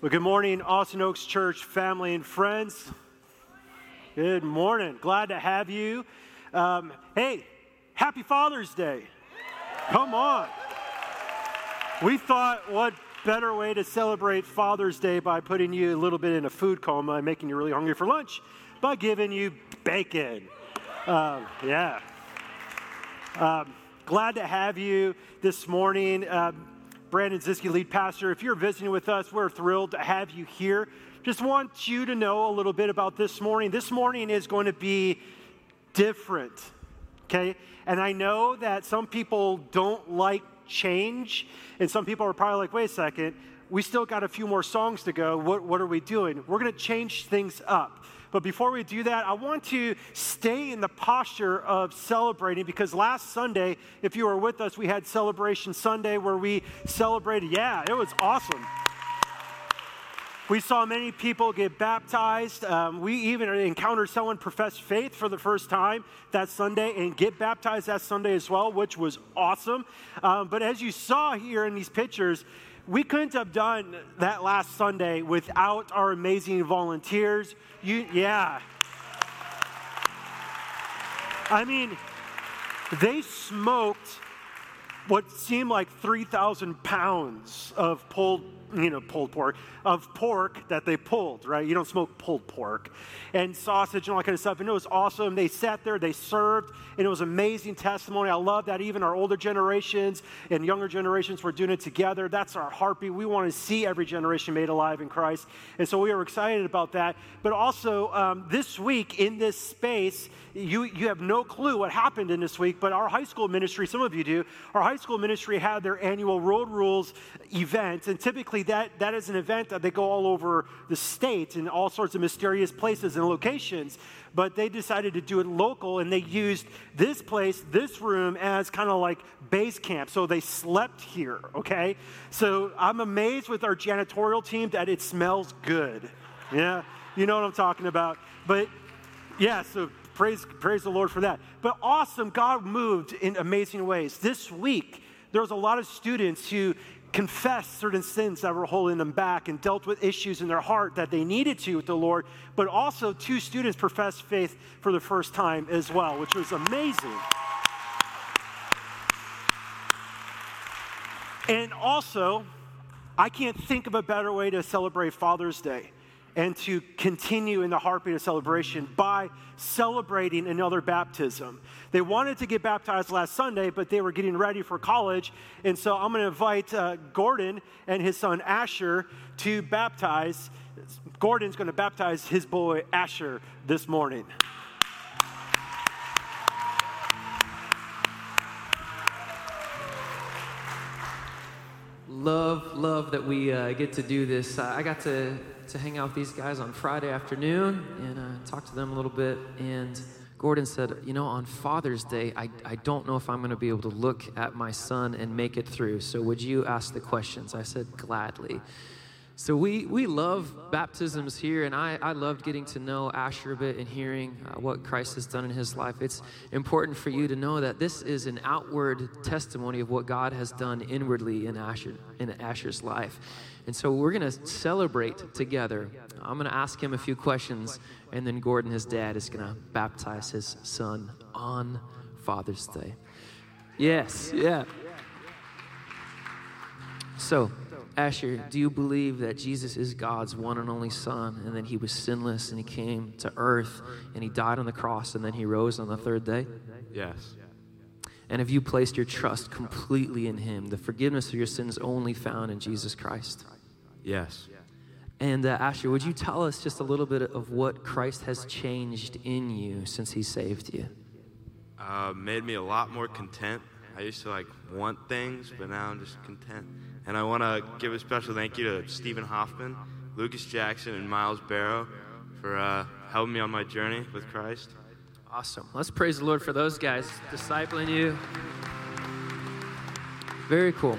Well, good morning, Austin Oaks Church family and friends. Good morning. Glad to have you. Um, hey, happy Father's Day. Come on. We thought, what better way to celebrate Father's Day by putting you a little bit in a food coma and making you really hungry for lunch by giving you bacon. Um, yeah. Um, glad to have you this morning. Brandon Ziske, lead pastor. If you're visiting with us, we're thrilled to have you here. Just want you to know a little bit about this morning. This morning is going to be different, okay? And I know that some people don't like change, and some people are probably like, wait a second, we still got a few more songs to go. What, what are we doing? We're going to change things up. But before we do that, I want to stay in the posture of celebrating because last Sunday, if you were with us, we had Celebration Sunday where we celebrated. Yeah, it was awesome. We saw many people get baptized. Um, we even encountered someone profess faith for the first time that Sunday and get baptized that Sunday as well, which was awesome. Um, but as you saw here in these pictures, we couldn't have done that last Sunday without our amazing volunteers. You, yeah. I mean, they smoked what seemed like 3,000 pounds of pulled you know, pulled pork, of pork that they pulled, right? You don't smoke pulled pork, and sausage and all that kind of stuff. And it was awesome. They sat there, they served, and it was amazing testimony. I love that even our older generations and younger generations were doing it together. That's our heartbeat. We want to see every generation made alive in Christ. And so we are excited about that. But also, um, this week in this space, you, you have no clue what happened in this week, but our high school ministry, some of you do, our high school ministry had their annual Road Rules event. And typically that, that is an event that they go all over the state in all sorts of mysterious places and locations. But they decided to do it local and they used this place, this room, as kind of like base camp. So they slept here, okay? So I'm amazed with our janitorial team that it smells good. Yeah, you know what I'm talking about. But yeah, so praise, praise the Lord for that. But awesome, God moved in amazing ways. This week, there was a lot of students who confessed certain sins that were holding them back and dealt with issues in their heart that they needed to with the Lord. But also, two students professed faith for the first time as well, which was amazing. And also, I can't think of a better way to celebrate Father's Day and to continue in the heartbeat of celebration by celebrating another baptism. They wanted to get baptized last Sunday, but they were getting ready for college. And so I'm going to invite uh, Gordon and his son Asher to baptize. Gordon's going to baptize his boy Asher this morning. Love, love that we uh, get to do this. I got to to hang out with these guys on Friday afternoon and uh, talk to them a little bit. And Gordon said, You know, on Father's Day, I, I don't know if I'm going to be able to look at my son and make it through. So would you ask the questions? I said, Gladly. So we, we love baptisms here, and I, I loved getting to know Asher a bit and hearing uh, what Christ has done in his life. It's important for you to know that this is an outward testimony of what God has done inwardly in Asher in Asher's life. And so we're going to celebrate together. I'm going to ask him a few questions, and then Gordon, his dad, is going to baptize his son on Father's Day. Yes, yeah. So, Asher, do you believe that Jesus is God's one and only Son, and that he was sinless, and he came to earth, and he died on the cross, and then he rose on the third day? Yes. And have you placed your trust completely in him? The forgiveness of your sins only found in Jesus Christ? Yes. And uh, Asher, would you tell us just a little bit of what Christ has changed in you since He saved you? Uh, made me a lot more content. I used to like want things, but now I'm just content. And I want to give a special thank you to Stephen Hoffman, Lucas Jackson, and Miles Barrow for uh, helping me on my journey with Christ. Awesome. Let's praise the Lord for those guys discipling you. Very cool.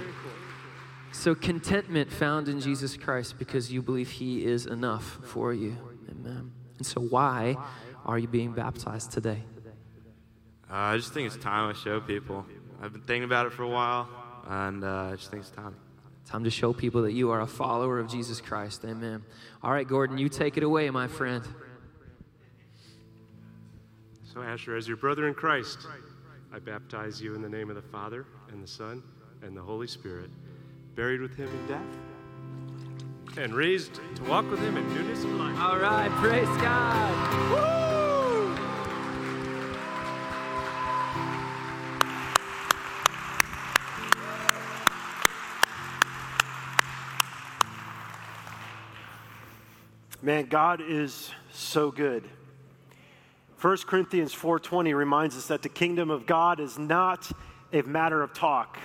So, contentment found in Jesus Christ because you believe He is enough for you. Amen. And so, why are you being baptized today? Uh, I just think it's time I show people. I've been thinking about it for a while, and uh, I just think it's time. Time to show people that you are a follower of Jesus Christ. Amen. All right, Gordon, you take it away, my friend. So, Asher, as your brother in Christ, I baptize you in the name of the Father, and the Son, and the Holy Spirit, buried with him in death, and raised to walk with him in newness of life. All right, praise God. Woo! Man, God is so good. 1 Corinthians 4:20 reminds us that the kingdom of God is not a matter of talk.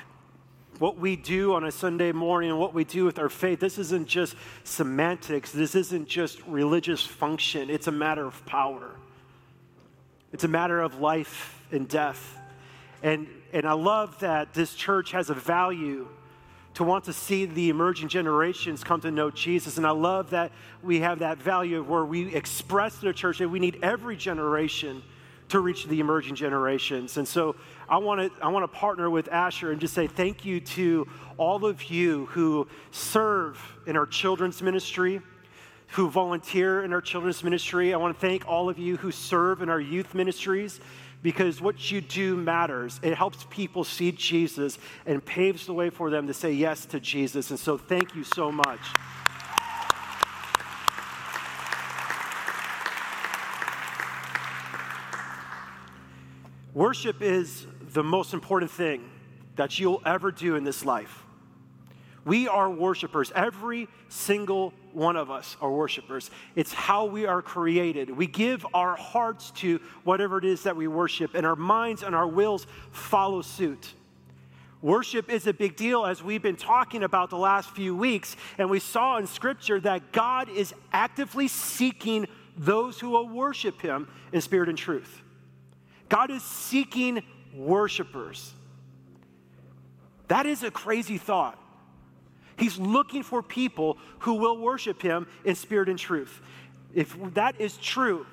What we do on a Sunday morning and what we do with our faith, this isn't just semantics. This isn't just religious function. It's a matter of power. It's a matter of life and death. And, and I love that this church has a value to want to see the emerging generations come to know Jesus. And I love that we have that value of where we express to the church that we need every generation to reach the emerging generations. And so I want to I want to partner with Asher and just say thank you to all of you who serve in our children's ministry, who volunteer in our children's ministry. I want to thank all of you who serve in our youth ministries because what you do matters. It helps people see Jesus and paves the way for them to say yes to Jesus. And so thank you so much. Worship is the most important thing that you'll ever do in this life. We are worshipers. Every single one of us are worshipers. It's how we are created. We give our hearts to whatever it is that we worship, and our minds and our wills follow suit. Worship is a big deal as we've been talking about the last few weeks, and we saw in Scripture that God is actively seeking those who will worship Him in spirit and truth. God is seeking worshipers. That is a crazy thought. He's looking for people who will worship him in spirit and truth. If that is true,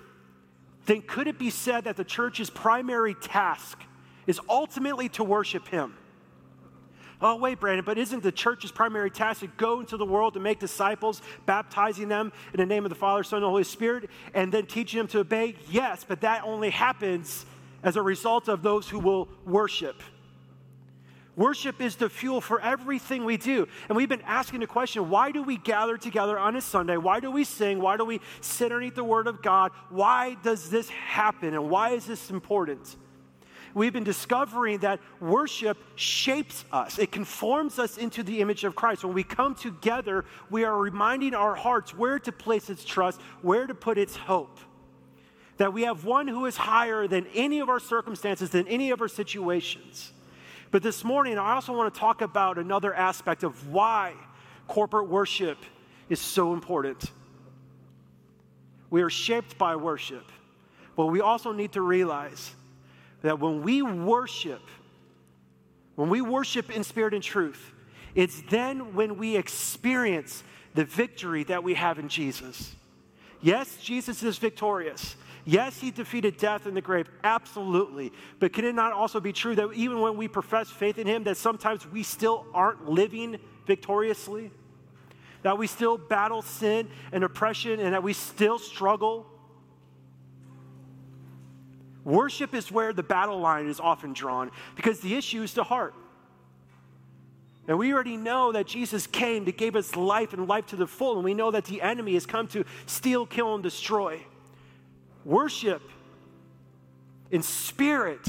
then could it be said that the church's primary task is ultimately to worship him? Oh, wait, Brandon, but isn't the church's primary task to go into the world to make disciples, baptizing them in the name of the Father, Son, and Holy Spirit, and then teaching them to obey? Yes, but that only happens as a result of those who will worship. Worship is the fuel for everything we do. And we've been asking the question why do we gather together on a Sunday? Why do we sing? Why do we sit underneath the Word of God? Why does this happen? And why is this important? We've been discovering that worship shapes us, it conforms us into the image of Christ. When we come together, we are reminding our hearts where to place its trust, where to put its hope that we have one who is higher than any of our circumstances, than any of our situations. But this morning, I also want to talk about another aspect of why corporate worship is so important. We are shaped by worship, but we also need to realize that when we worship, when we worship in spirit and truth, it's then when we experience the victory that we have in Jesus. Yes, Jesus is victorious. Yes, he defeated death in the grave, absolutely. But can it not also be true that even when we profess faith in him, that sometimes we still aren't living victoriously? That we still battle sin and oppression and that we still struggle? Worship is where the battle line is often drawn because the issue is the heart. And we already know that Jesus came to give us life and life to the full, and we know that the enemy has come to steal, kill, and destroy. Worship in spirit.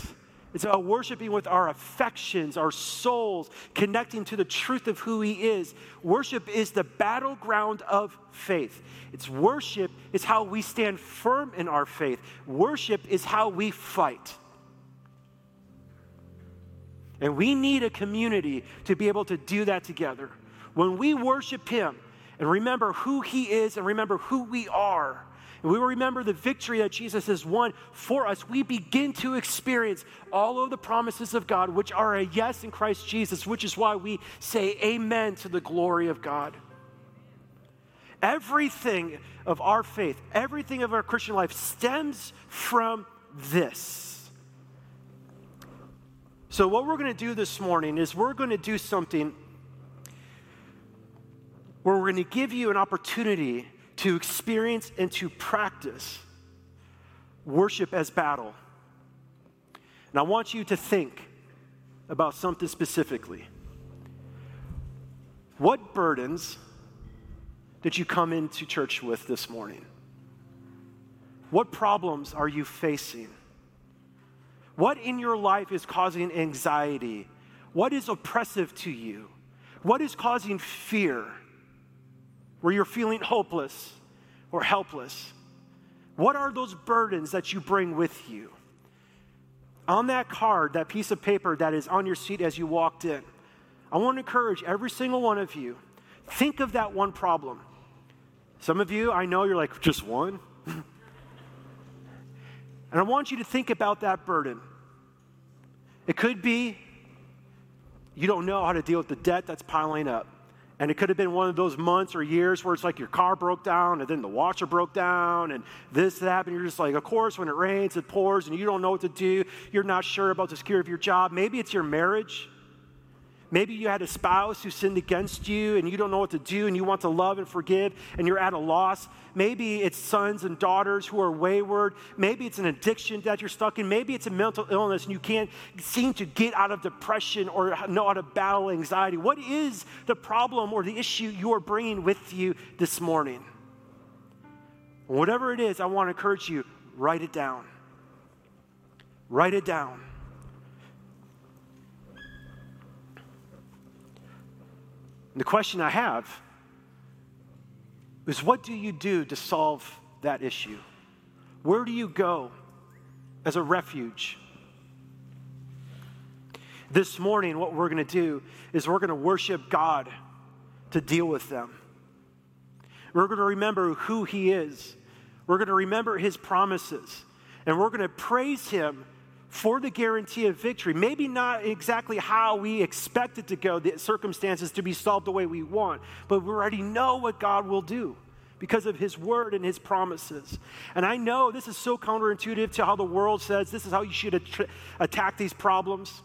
It's about worshiping with our affections, our souls, connecting to the truth of who He is. Worship is the battleground of faith. It's worship is how we stand firm in our faith. Worship is how we fight. And we need a community to be able to do that together. When we worship Him and remember who He is and remember who we are, and we remember the victory that Jesus has won for us, we begin to experience all of the promises of God, which are a yes in Christ Jesus, which is why we say amen to the glory of God. Everything of our faith, everything of our Christian life stems from this. So, what we're going to do this morning is we're going to do something where we're going to give you an opportunity to experience and to practice worship as battle. And I want you to think about something specifically. What burdens did you come into church with this morning? What problems are you facing? What in your life is causing anxiety? What is oppressive to you? What is causing fear? Where you're feeling hopeless or helpless? What are those burdens that you bring with you? On that card, that piece of paper that is on your seat as you walked in, I want to encourage every single one of you think of that one problem. Some of you, I know you're like, just one? and I want you to think about that burden. It could be you don't know how to deal with the debt that's piling up. And it could have been one of those months or years where it's like your car broke down and then the washer broke down and this, that, and you're just like, of course, when it rains, it pours and you don't know what to do. You're not sure about the security of your job. Maybe it's your marriage. Maybe you had a spouse who sinned against you and you don't know what to do and you want to love and forgive and you're at a loss. Maybe it's sons and daughters who are wayward. Maybe it's an addiction that you're stuck in. Maybe it's a mental illness and you can't seem to get out of depression or know how to battle anxiety. What is the problem or the issue you are bringing with you this morning? Whatever it is, I want to encourage you write it down. Write it down. And the question I have is what do you do to solve that issue? Where do you go as a refuge? This morning, what we're going to do is we're going to worship God to deal with them. We're going to remember who He is. We're going to remember His promises. And we're going to praise Him for the guarantee of victory. Maybe not exactly how we expect it to go, the circumstances to be solved the way we want, but we already know what God will do because of his word and his promises. And I know this is so counterintuitive to how the world says this is how you should at- attack these problems.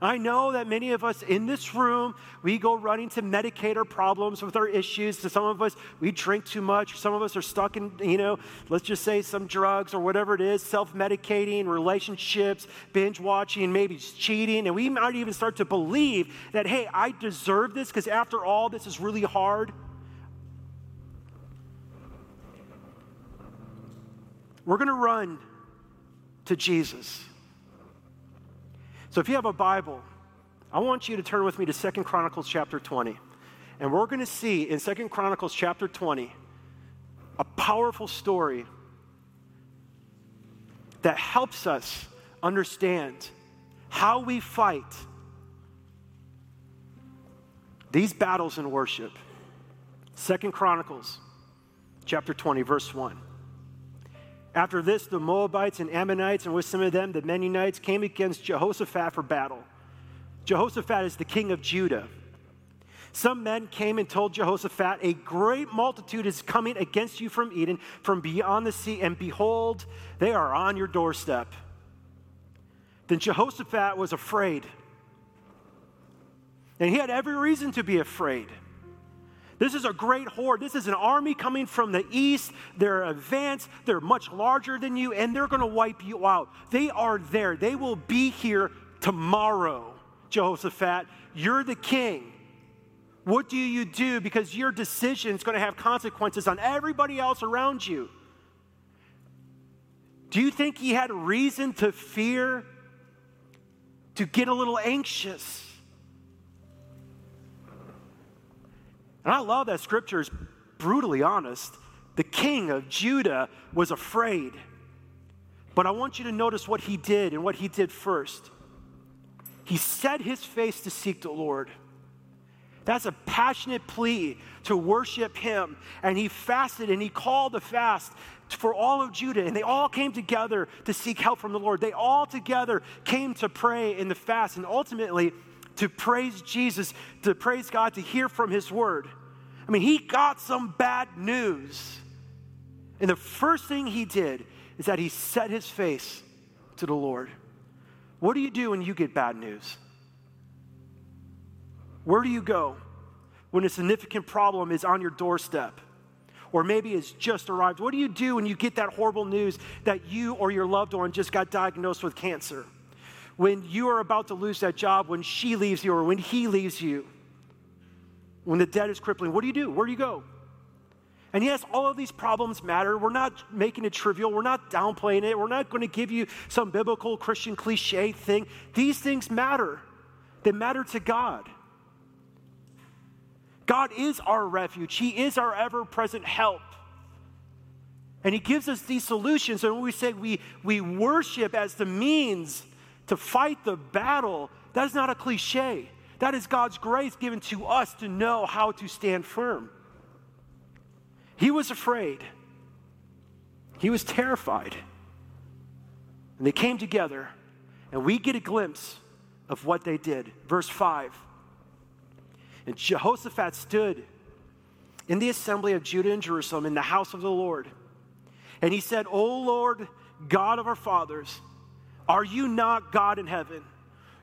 I know that many of us in this room, we go running to medicate our problems with our issues. To some of us, we drink too much. Some of us are stuck in, you know, let's just say some drugs or whatever it is, self medicating, relationships, binge watching, maybe cheating. And we might even start to believe that, hey, I deserve this because after all, this is really hard. We're going to run to Jesus. So if you have a Bible, I want you to turn with me to Second Chronicles chapter 20. And we're going to see in Second Chronicles chapter 20 a powerful story that helps us understand how we fight these battles in worship. Second Chronicles chapter 20 verse 1. After this, the Moabites and Ammonites, and with some of them, the Meunites, came against Jehoshaphat for battle. Jehoshaphat is the king of Judah. Some men came and told Jehoshaphat, A great multitude is coming against you from Edom, from beyond the sea, and behold, they are on your doorstep. Then Jehoshaphat was afraid. And he had every reason to be afraid. This is a great horde. This is an army coming from the east. They're advanced, they're much larger than you, and they're going to wipe you out. They are there. They will be here tomorrow, Jehoshaphat. You're the king. What do you do? Because your decision is going to have consequences on everybody else around you. Do you think he had reason to fear, to get a little anxious? And I love that scripture is brutally honest. The king of Judah was afraid. But I want you to notice what he did and what he did first. He set his face to seek the Lord. That's a passionate plea to worship him. And he fasted and he called a fast for all of Judah. And they all came together to seek help from the Lord. They all together came to pray in the fast and ultimately to praise Jesus, to praise God, to hear from his word. I mean, he got some bad news. And the first thing he did is that he set his face to the Lord. What do you do when you get bad news? Where do you go? when a significant problem is on your doorstep? Or maybe it's just arrived. What do you do when you get that horrible news that you or your loved one just got diagnosed with cancer? When you are about to lose that job, when she leaves you or when he leaves you, when the debt is crippling, what do you do? Where do you go? And yes, all of these problems matter. We're not making it trivial. We're not downplaying it. We're not going to give you some biblical Christian cliche thing. These things matter, they matter to God. God is our refuge, He is our ever present help. And He gives us these solutions. And when we say we, we worship as the means to fight the battle, that is not a cliche. That is God's grace given to us to know how to stand firm. He was afraid, he was terrified. And they came together, and we get a glimpse of what they did. Verse 5. And Jehoshaphat stood in the assembly of Judah and Jerusalem in the house of the Lord. And he said, O Lord, God of our fathers, are you not God in heaven?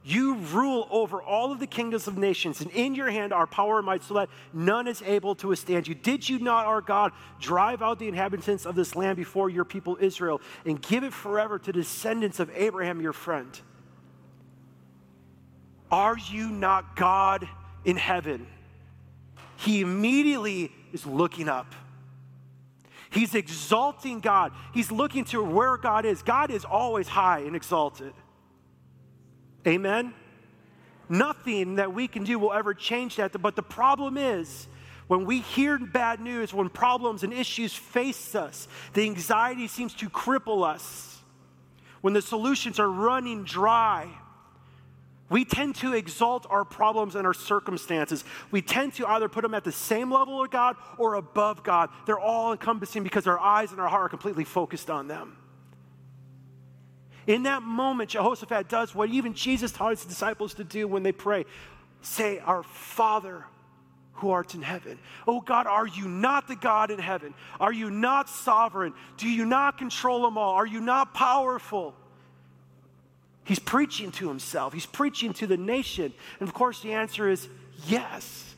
You rule over all of the kingdoms of nations, and in your hand are power and might, so that none is able to withstand you. Did you not, our God, drive out the inhabitants of this land before your people Israel and give it forever to the descendants of Abraham, your friend? Are you not God in heaven? He immediately is looking up. He's exalting God. He's looking to where God is. God is always high and exalted. Amen? Nothing that we can do will ever change that. But the problem is, when we hear bad news, when problems and issues face us, the anxiety seems to cripple us. When the solutions are running dry, we tend to exalt our problems and our circumstances. We tend to either put them at the same level of God or above God. They're all encompassing because our eyes and our heart are completely focused on them. In that moment, Jehoshaphat does what even Jesus taught his disciples to do when they pray say, Our Father who art in heaven. Oh God, are you not the God in heaven? Are you not sovereign? Do you not control them all? Are you not powerful? He's preaching to himself, he's preaching to the nation. And of course, the answer is yes.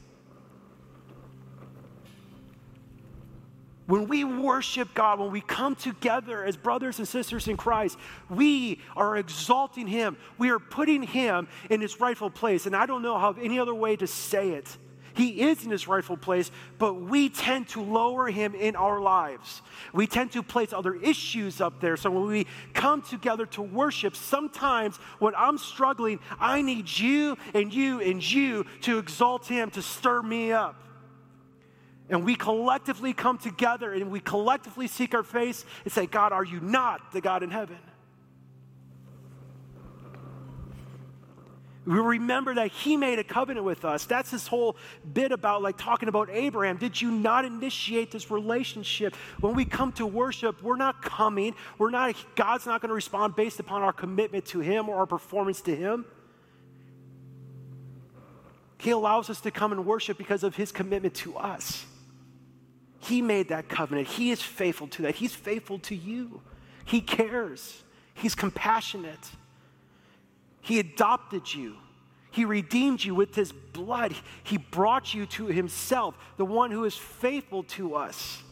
When we worship God, when we come together as brothers and sisters in Christ, we are exalting Him. We are putting Him in His rightful place. And I don't know how any other way to say it. He is in his rightful place, but we tend to lower him in our lives. We tend to place other issues up there. So when we come together to worship, sometimes when I'm struggling, I need you and you and you to exalt him, to stir me up and we collectively come together and we collectively seek our face and say, God, are you not the God in heaven? We remember that he made a covenant with us. That's this whole bit about like talking about Abraham. Did you not initiate this relationship? When we come to worship, we're not coming. We're not, God's not going to respond based upon our commitment to him or our performance to him. He allows us to come and worship because of his commitment to us. He made that covenant. He is faithful to that. He's faithful to you. He cares. He's compassionate. He adopted you. He redeemed you with his blood. He brought you to himself, the one who is faithful to us.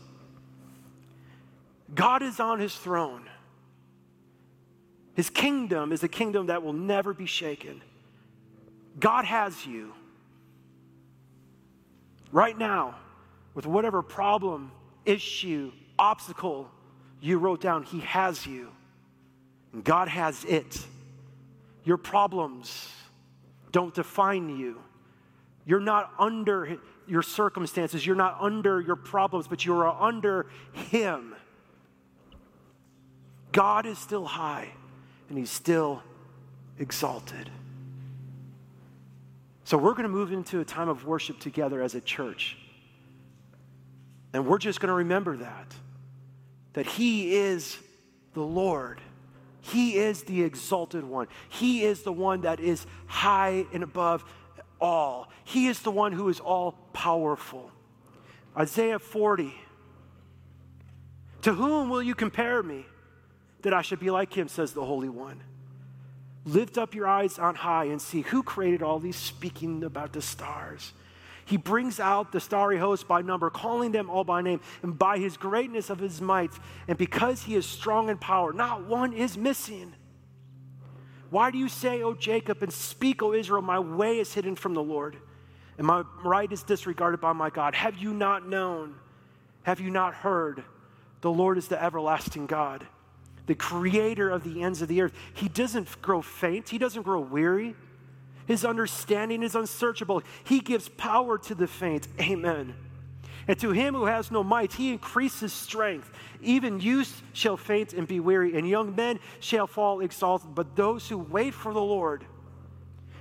God is on his throne. His kingdom is a kingdom that will never be shaken. God has you. Right now, with whatever problem, issue, obstacle you wrote down, He has you. And God has it. Your problems don't define you. You're not under your circumstances, you're not under your problems, but you are under Him. God is still high and He's still exalted. So, we're going to move into a time of worship together as a church. And we're just going to remember that. That He is the Lord. He is the exalted one. He is the one that is high and above all. He is the one who is all powerful. Isaiah 40. To whom will you compare me that I should be like him, says the Holy One? Lift up your eyes on high and see who created all these, speaking about the stars. He brings out the starry host by number, calling them all by name, and by his greatness of his might, and because he is strong in power, not one is missing. Why do you say, O Jacob, and speak, O Israel, my way is hidden from the Lord, and my right is disregarded by my God? Have you not known? Have you not heard? The Lord is the everlasting God, the creator of the ends of the earth. He doesn't grow faint, he doesn't grow weary. His understanding is unsearchable. He gives power to the faint. Amen. And to him who has no might, he increases strength. Even youth shall faint and be weary, and young men shall fall exalted. But those who wait for the Lord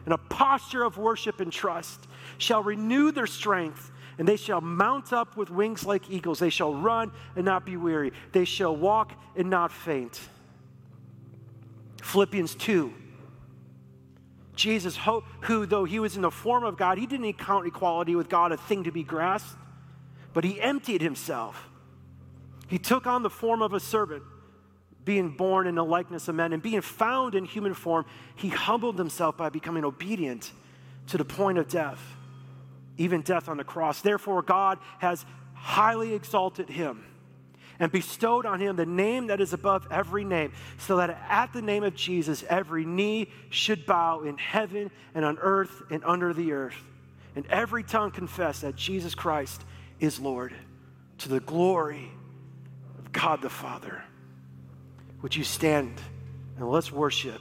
in a posture of worship and trust shall renew their strength, and they shall mount up with wings like eagles. They shall run and not be weary, they shall walk and not faint. Philippians 2 Jesus, who, though he was in the form of God, he didn't count equality with God a thing to be grasped, but he emptied himself. He took on the form of a servant, being born in the likeness of men, and being found in human form, he humbled himself by becoming obedient to the point of death, even death on the cross. Therefore, God has highly exalted him and bestowed on him the name that is above every name, so that at the name of Jesus every knee should bow in heaven and on earth and under the earth, and every tongue confess that Jesus Christ is Lord, to the glory of God the Father. Would you stand and let's worship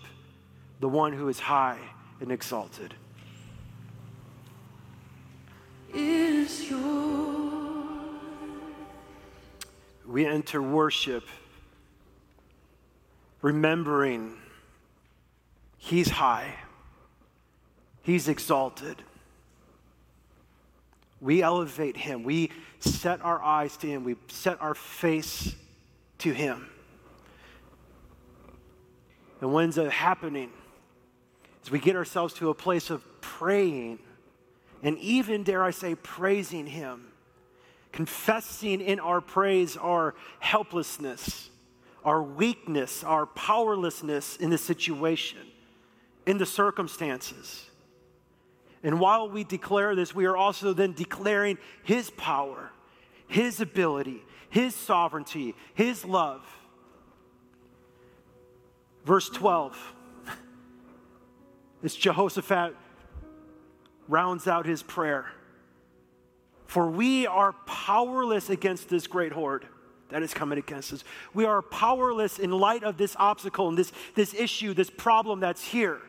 the one who is high and exalted? Is your we enter worship remembering He's high, He's exalted. We elevate Him, we set our eyes to Him, we set our face to Him. And when's it happening? As we get ourselves to a place of praying and even, dare I say, praising Him confessing in our praise our helplessness, our weakness, our powerlessness in the situation, in the circumstances. And while we declare this, we are also then declaring His power, His ability, His sovereignty, His love. Verse 12, this Jehoshaphat rounds out his prayer. For we are powerless against this great horde that is coming against us. We are powerless in light of this obstacle and this, this issue, this problem that's here.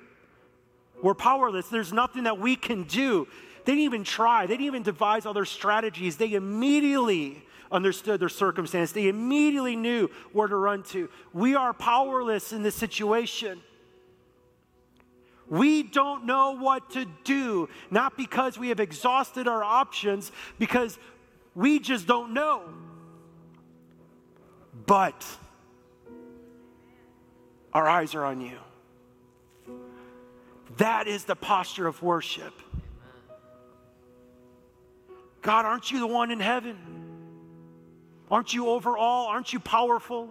We're powerless. There's nothing that we can do. They didn't even try, they didn't even devise other strategies. They immediately understood their circumstance, they immediately knew where to run to. We are powerless in this situation. We don't know what to do, not because we have exhausted our options, because we just don't know. But our eyes are on you. That is the posture of worship. God, aren't you the one in heaven? Aren't you over all? Aren't you powerful?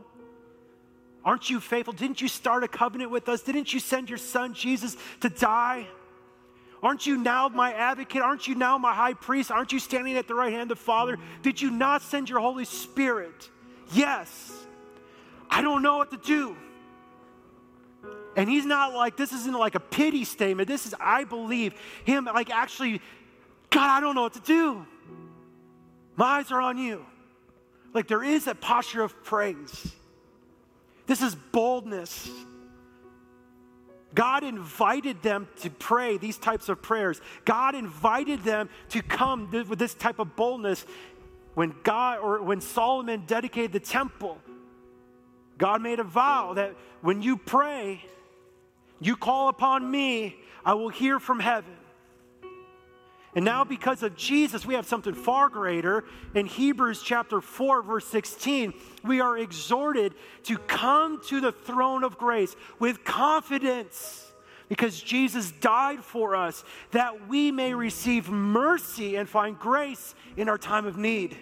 Aren't you faithful? Didn't you start a covenant with us? Didn't you send your son Jesus to die? Aren't you now my advocate? Aren't you now my high priest? Aren't you standing at the right hand of the Father? Did you not send your Holy Spirit? Yes. I don't know what to do. And he's not like, this isn't like a pity statement. This is, I believe him, like, actually, God, I don't know what to do. My eyes are on you. Like, there is a posture of praise. This is boldness. God invited them to pray these types of prayers. God invited them to come with this type of boldness when God or when Solomon dedicated the temple. God made a vow that when you pray, you call upon me, I will hear from heaven. And now, because of Jesus, we have something far greater. In Hebrews chapter 4, verse 16, we are exhorted to come to the throne of grace with confidence because Jesus died for us that we may receive mercy and find grace in our time of need.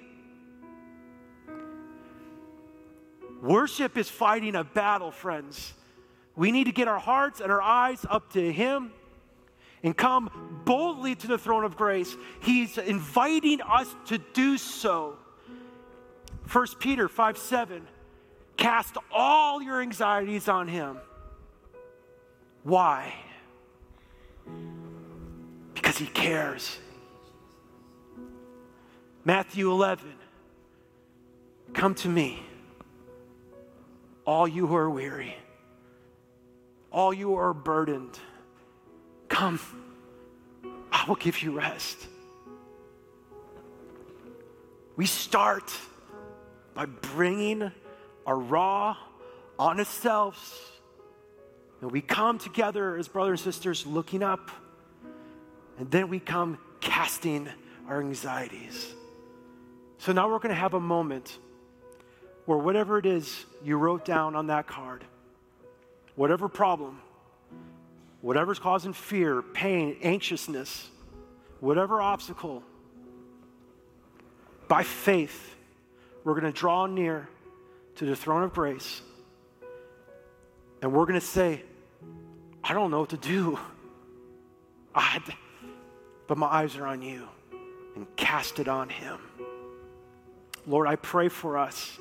Worship is fighting a battle, friends. We need to get our hearts and our eyes up to Him and come boldly to the throne of grace. He's inviting us to do so. 1 Peter 5 7. Cast all your anxieties on him. Why? Because he cares. Matthew 11. Come to me, all you who are weary, all you who are burdened. Come, I will give you rest. We start by bringing our raw, honest selves, and we come together as brothers and sisters looking up, and then we come casting our anxieties. So now we're going to have a moment where whatever it is you wrote down on that card, whatever problem, whatever's causing fear, pain, anxiousness, whatever obstacle, by faith, we're going to draw near to the throne of grace and we're going to say, I don't know what to do. I, but my eyes are on you and cast it on him. Lord, I pray for us,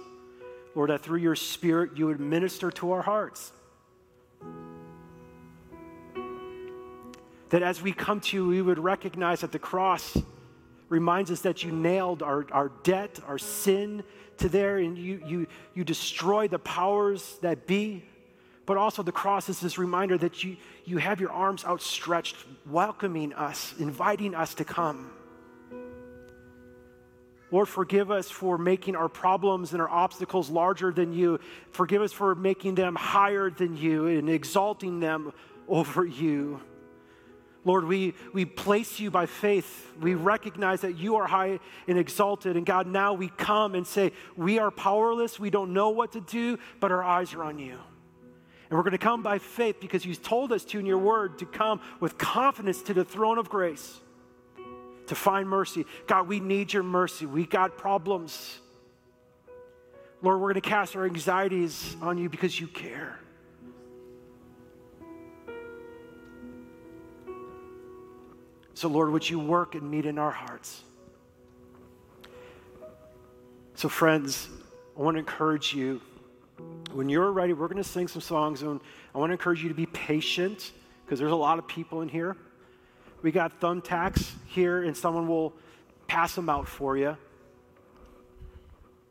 Lord, that through your spirit you would minister to our hearts. That as we come to you, we would recognize that the cross reminds us that you nailed our, our debt, our sin to there, and you, you, you destroy the powers that be. But also, the cross is this reminder that you, you have your arms outstretched, welcoming us, inviting us to come. Lord, forgive us for making our problems and our obstacles larger than you. Forgive us for making them higher than you and exalting them over you. Lord, we, we place you by faith. We recognize that you are high and exalted. And God, now we come and say, We are powerless. We don't know what to do, but our eyes are on you. And we're going to come by faith because you've told us to in your word to come with confidence to the throne of grace to find mercy. God, we need your mercy. We got problems. Lord, we're going to cast our anxieties on you because you care. So, Lord, would you work and meet in our hearts? So, friends, I want to encourage you. When you're ready, we're going to sing some songs, and I want to encourage you to be patient because there's a lot of people in here. We got thumbtacks here, and someone will pass them out for you.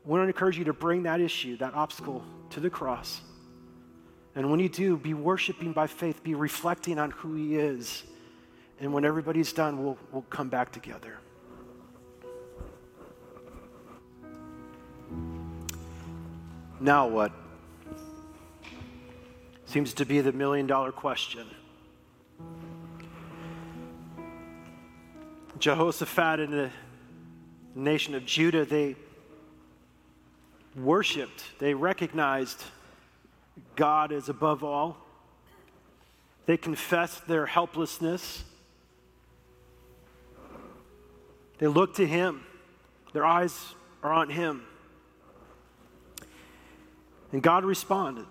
I want to encourage you to bring that issue, that obstacle, to the cross. And when you do, be worshiping by faith, be reflecting on who He is. And when everybody's done, we'll, we'll come back together. Now what? Seems to be the million dollar question. Jehoshaphat and the nation of Judah, they worshiped, they recognized God as above all. They confessed their helplessness. They look to Him, their eyes are on Him. And God responded.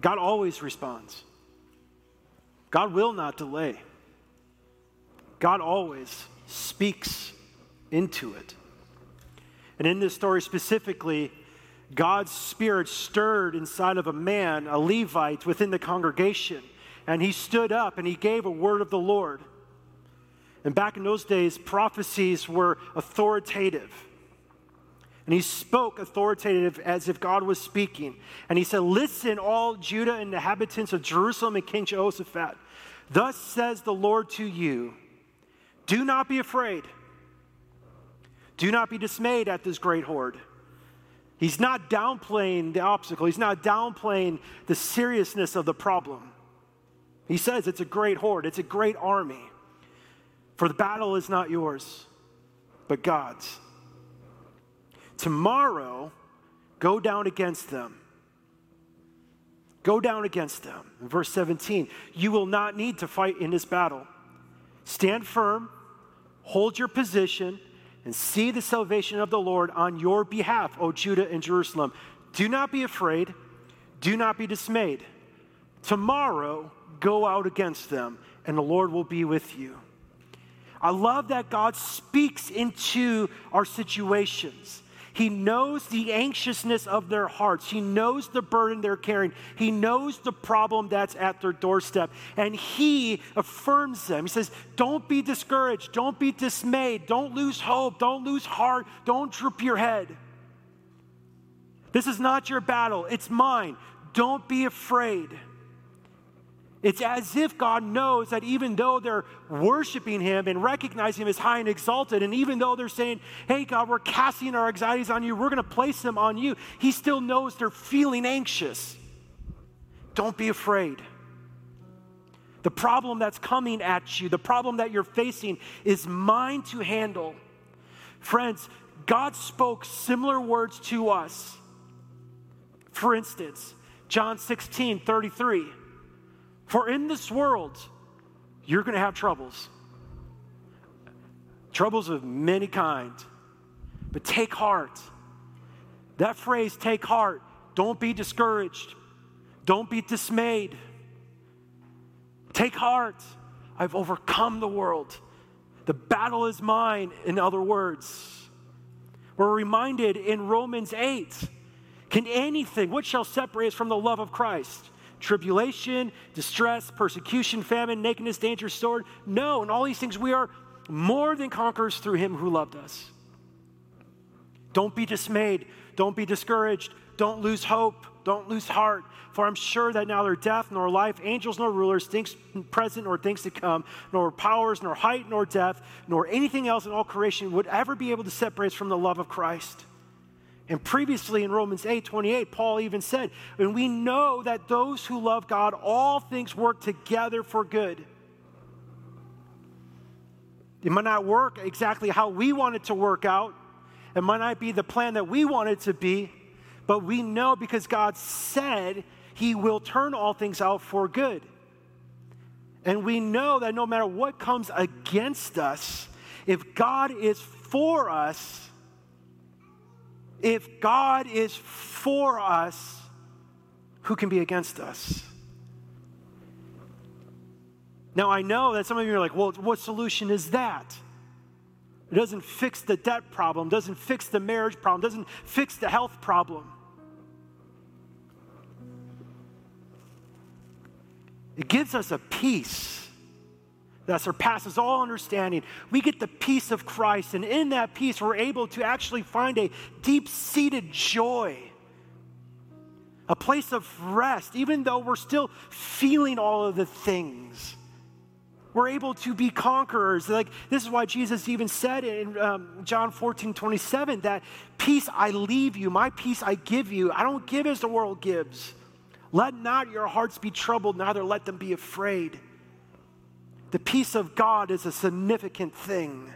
God always responds. God will not delay. God always speaks into it. And in this story specifically, God's spirit stirred inside of a man, a Levite, within the congregation. And he stood up and he gave a word of the Lord. And back in those days, prophecies were authoritative. And he spoke authoritative as if God was speaking. And he said, Listen, all Judah and the inhabitants of Jerusalem and King Jehoshaphat. Thus says the Lord to you do not be afraid. Do not be dismayed at this great horde. He's not downplaying the obstacle, he's not downplaying the seriousness of the problem. He says it's a great horde, it's a great army. For the battle is not yours, but God's. Tomorrow, go down against them. Go down against them. Verse 17, you will not need to fight in this battle. Stand firm hold your position, and see the salvation of the Lord on your behalf, O Judah and Jerusalem. Do not be afraid, do not be dismayed. Tomorrow, go out against them and the Lord will be with you. I love that God speaks into our situations. He knows the anxiousness of their hearts. He knows the burden they're carrying. He knows the problem that's at their doorstep. And He affirms them. He says, Don't be discouraged. Don't be dismayed. Don't lose hope. Don't lose heart. Don't droop your head. This is not your battle, it's mine. Don't be afraid. It's as if God knows that even though they're worshiping Him and recognizing Him as high and exalted, and even though they're saying, Hey, God, we're casting our anxieties on you, we're going to place them on you, He still knows they're feeling anxious. Don't be afraid. The problem that's coming at you, the problem that you're facing, is mine to handle. Friends, God spoke similar words to us. For instance, John 16, 33. For in this world, you're going to have troubles. Troubles of many kinds. But take heart. That phrase, take heart, don't be discouraged. Don't be dismayed. Take heart. I've overcome the world. The battle is mine, in other words. We're reminded in Romans 8 can anything, what shall separate us from the love of Christ? Tribulation, distress, persecution, famine, nakedness, danger, sword. No, in all these things we are more than conquerors through him who loved us. Don't be dismayed. Don't be discouraged. Don't lose hope. Don't lose heart. For I'm sure that neither death nor life, angels nor rulers, things present nor things to come, nor powers, nor height, nor depth, nor anything else in all creation would ever be able to separate us from the love of Christ. And previously in Romans 8 28, Paul even said, And we know that those who love God, all things work together for good. It might not work exactly how we want it to work out, it might not be the plan that we want it to be, but we know because God said He will turn all things out for good. And we know that no matter what comes against us, if God is for us, if God is for us, who can be against us? Now, I know that some of you are like, well, what solution is that? It doesn't fix the debt problem, doesn't fix the marriage problem, doesn't fix the health problem. It gives us a peace that surpasses all understanding. We get the peace of Christ, and in that peace, we're able to actually find a deep seated joy, a place of rest, even though we're still feeling all of the things. We're able to be conquerors. Like, this is why Jesus even said in um, John 14, 27, that peace I leave you, my peace I give you. I don't give as the world gives. Let not your hearts be troubled, neither let them be afraid. The peace of God is a significant thing.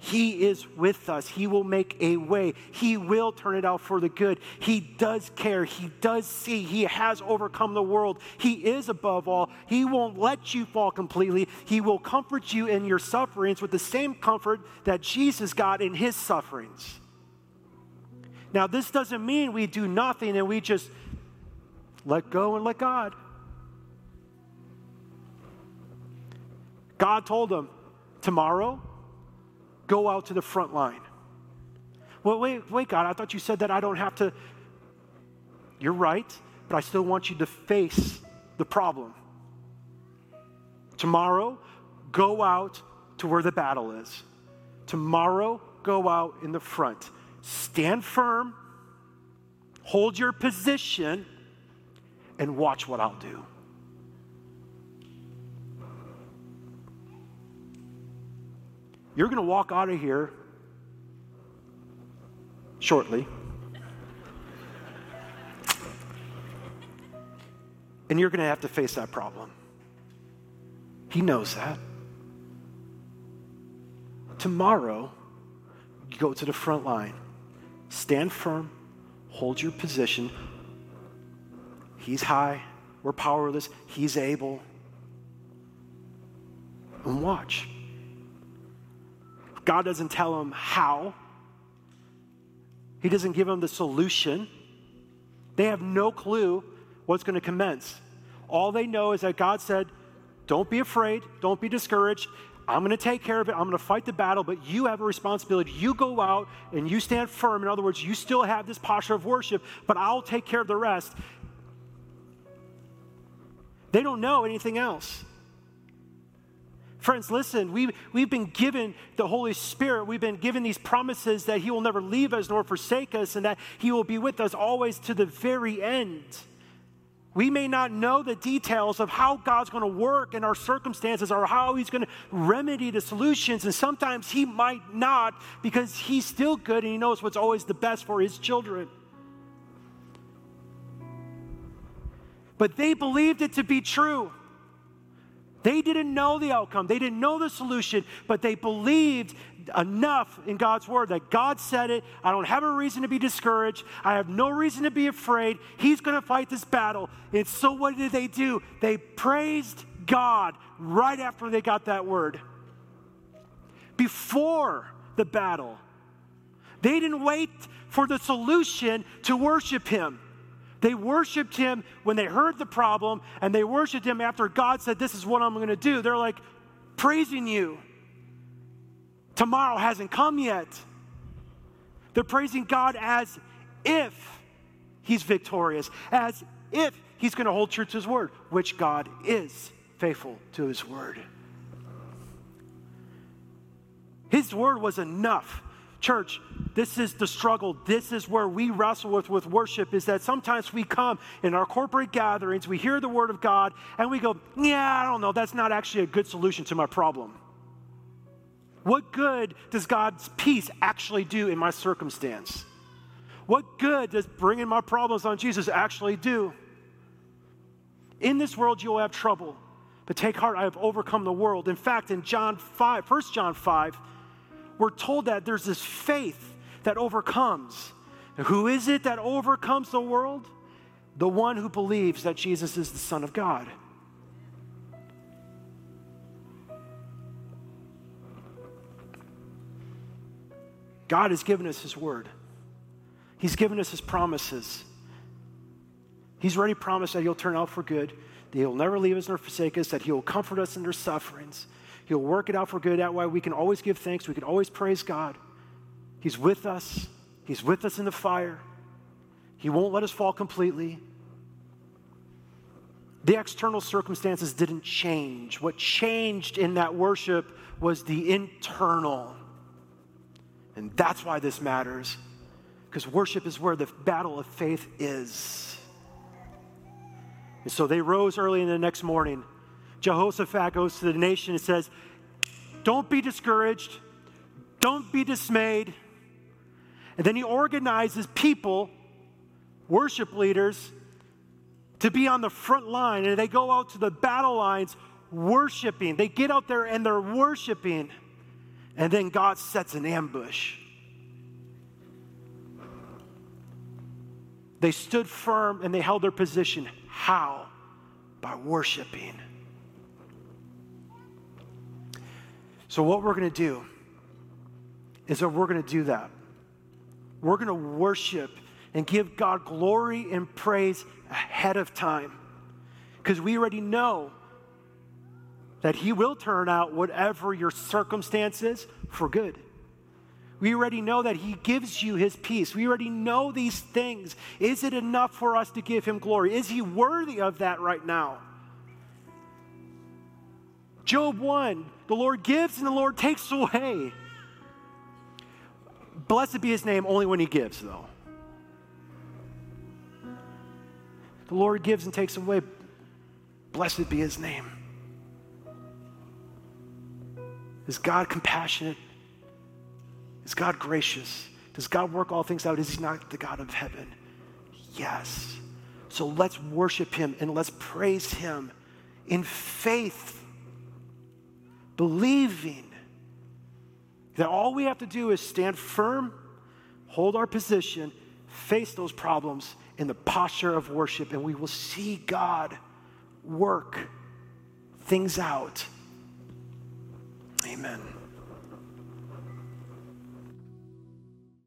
He is with us. He will make a way. He will turn it out for the good. He does care. He does see. He has overcome the world. He is above all. He won't let you fall completely. He will comfort you in your sufferings with the same comfort that Jesus got in his sufferings. Now, this doesn't mean we do nothing and we just let go and let God. God told him, tomorrow, go out to the front line. Well, wait, wait, God, I thought you said that I don't have to. You're right, but I still want you to face the problem. Tomorrow, go out to where the battle is. Tomorrow, go out in the front. Stand firm, hold your position, and watch what I'll do. You're going to walk out of here shortly. And you're going to have to face that problem. He knows that. Tomorrow, you go to the front line. Stand firm, hold your position. He's high, we're powerless, he's able. And watch. God doesn't tell them how, He doesn't give them the solution. They have no clue what's going to commence. All they know is that God said, Don't be afraid, don't be discouraged. I'm going to take care of it. I'm going to fight the battle, but you have a responsibility. You go out and you stand firm. In other words, you still have this posture of worship, but I'll take care of the rest. They don't know anything else. Friends, listen, we, we've been given the Holy Spirit. We've been given these promises that He will never leave us nor forsake us and that He will be with us always to the very end. We may not know the details of how God's going to work in our circumstances or how He's going to remedy the solutions. And sometimes He might not because He's still good and He knows what's always the best for His children. But they believed it to be true. They didn't know the outcome, they didn't know the solution, but they believed enough in God's word that God said it. I don't have a reason to be discouraged. I have no reason to be afraid. He's going to fight this battle. And so, what did they do? They praised God right after they got that word. Before the battle, they didn't wait for the solution to worship Him. They worshiped him when they heard the problem, and they worshiped him after God said, This is what I'm going to do. They're like, praising you. Tomorrow hasn't come yet. They're praising God as if he's victorious, as if he's going to hold true to his word, which God is faithful to his word. His word was enough Church, this is the struggle. This is where we wrestle with with worship is that sometimes we come in our corporate gatherings, we hear the word of God, and we go, "Yeah, I don't know, that's not actually a good solution to my problem." What good does God's peace actually do in my circumstance? What good does bringing my problems on Jesus actually do? In this world you will have trouble, but take heart, I have overcome the world. In fact, in John 5, 1 John 5, we're told that there's this faith that overcomes. who is it that overcomes the world? The one who believes that Jesus is the Son of God. God has given us His word. He's given us His promises. He's already promised that He'll turn out for good, that He'll never leave us nor forsake us, that He will comfort us in our sufferings. He'll work it out for good. That way we can always give thanks. We can always praise God. He's with us. He's with us in the fire. He won't let us fall completely. The external circumstances didn't change. What changed in that worship was the internal. And that's why this matters, because worship is where the battle of faith is. And so they rose early in the next morning Jehoshaphat goes to the nation and says, Don't be discouraged, don't be dismayed. And then he organizes people, worship leaders, to be on the front line. And they go out to the battle lines worshiping. They get out there and they're worshiping. And then God sets an ambush. They stood firm and they held their position. How? By worshiping. So, what we're going to do is that we're going to do that. We're going to worship and give God glory and praise ahead of time because we already know that He will turn out whatever your circumstances for good. We already know that He gives you His peace. We already know these things. Is it enough for us to give Him glory? Is He worthy of that right now? Job 1 the Lord gives and the Lord takes away. Blessed be his name only when he gives, though. The Lord gives and takes away. Blessed be his name. Is God compassionate? Is God gracious? Does God work all things out? Is he not the God of heaven? Yes. So let's worship him and let's praise him in faith believing that all we have to do is stand firm, hold our position, face those problems in the posture of worship, and we will see God work things out. Amen.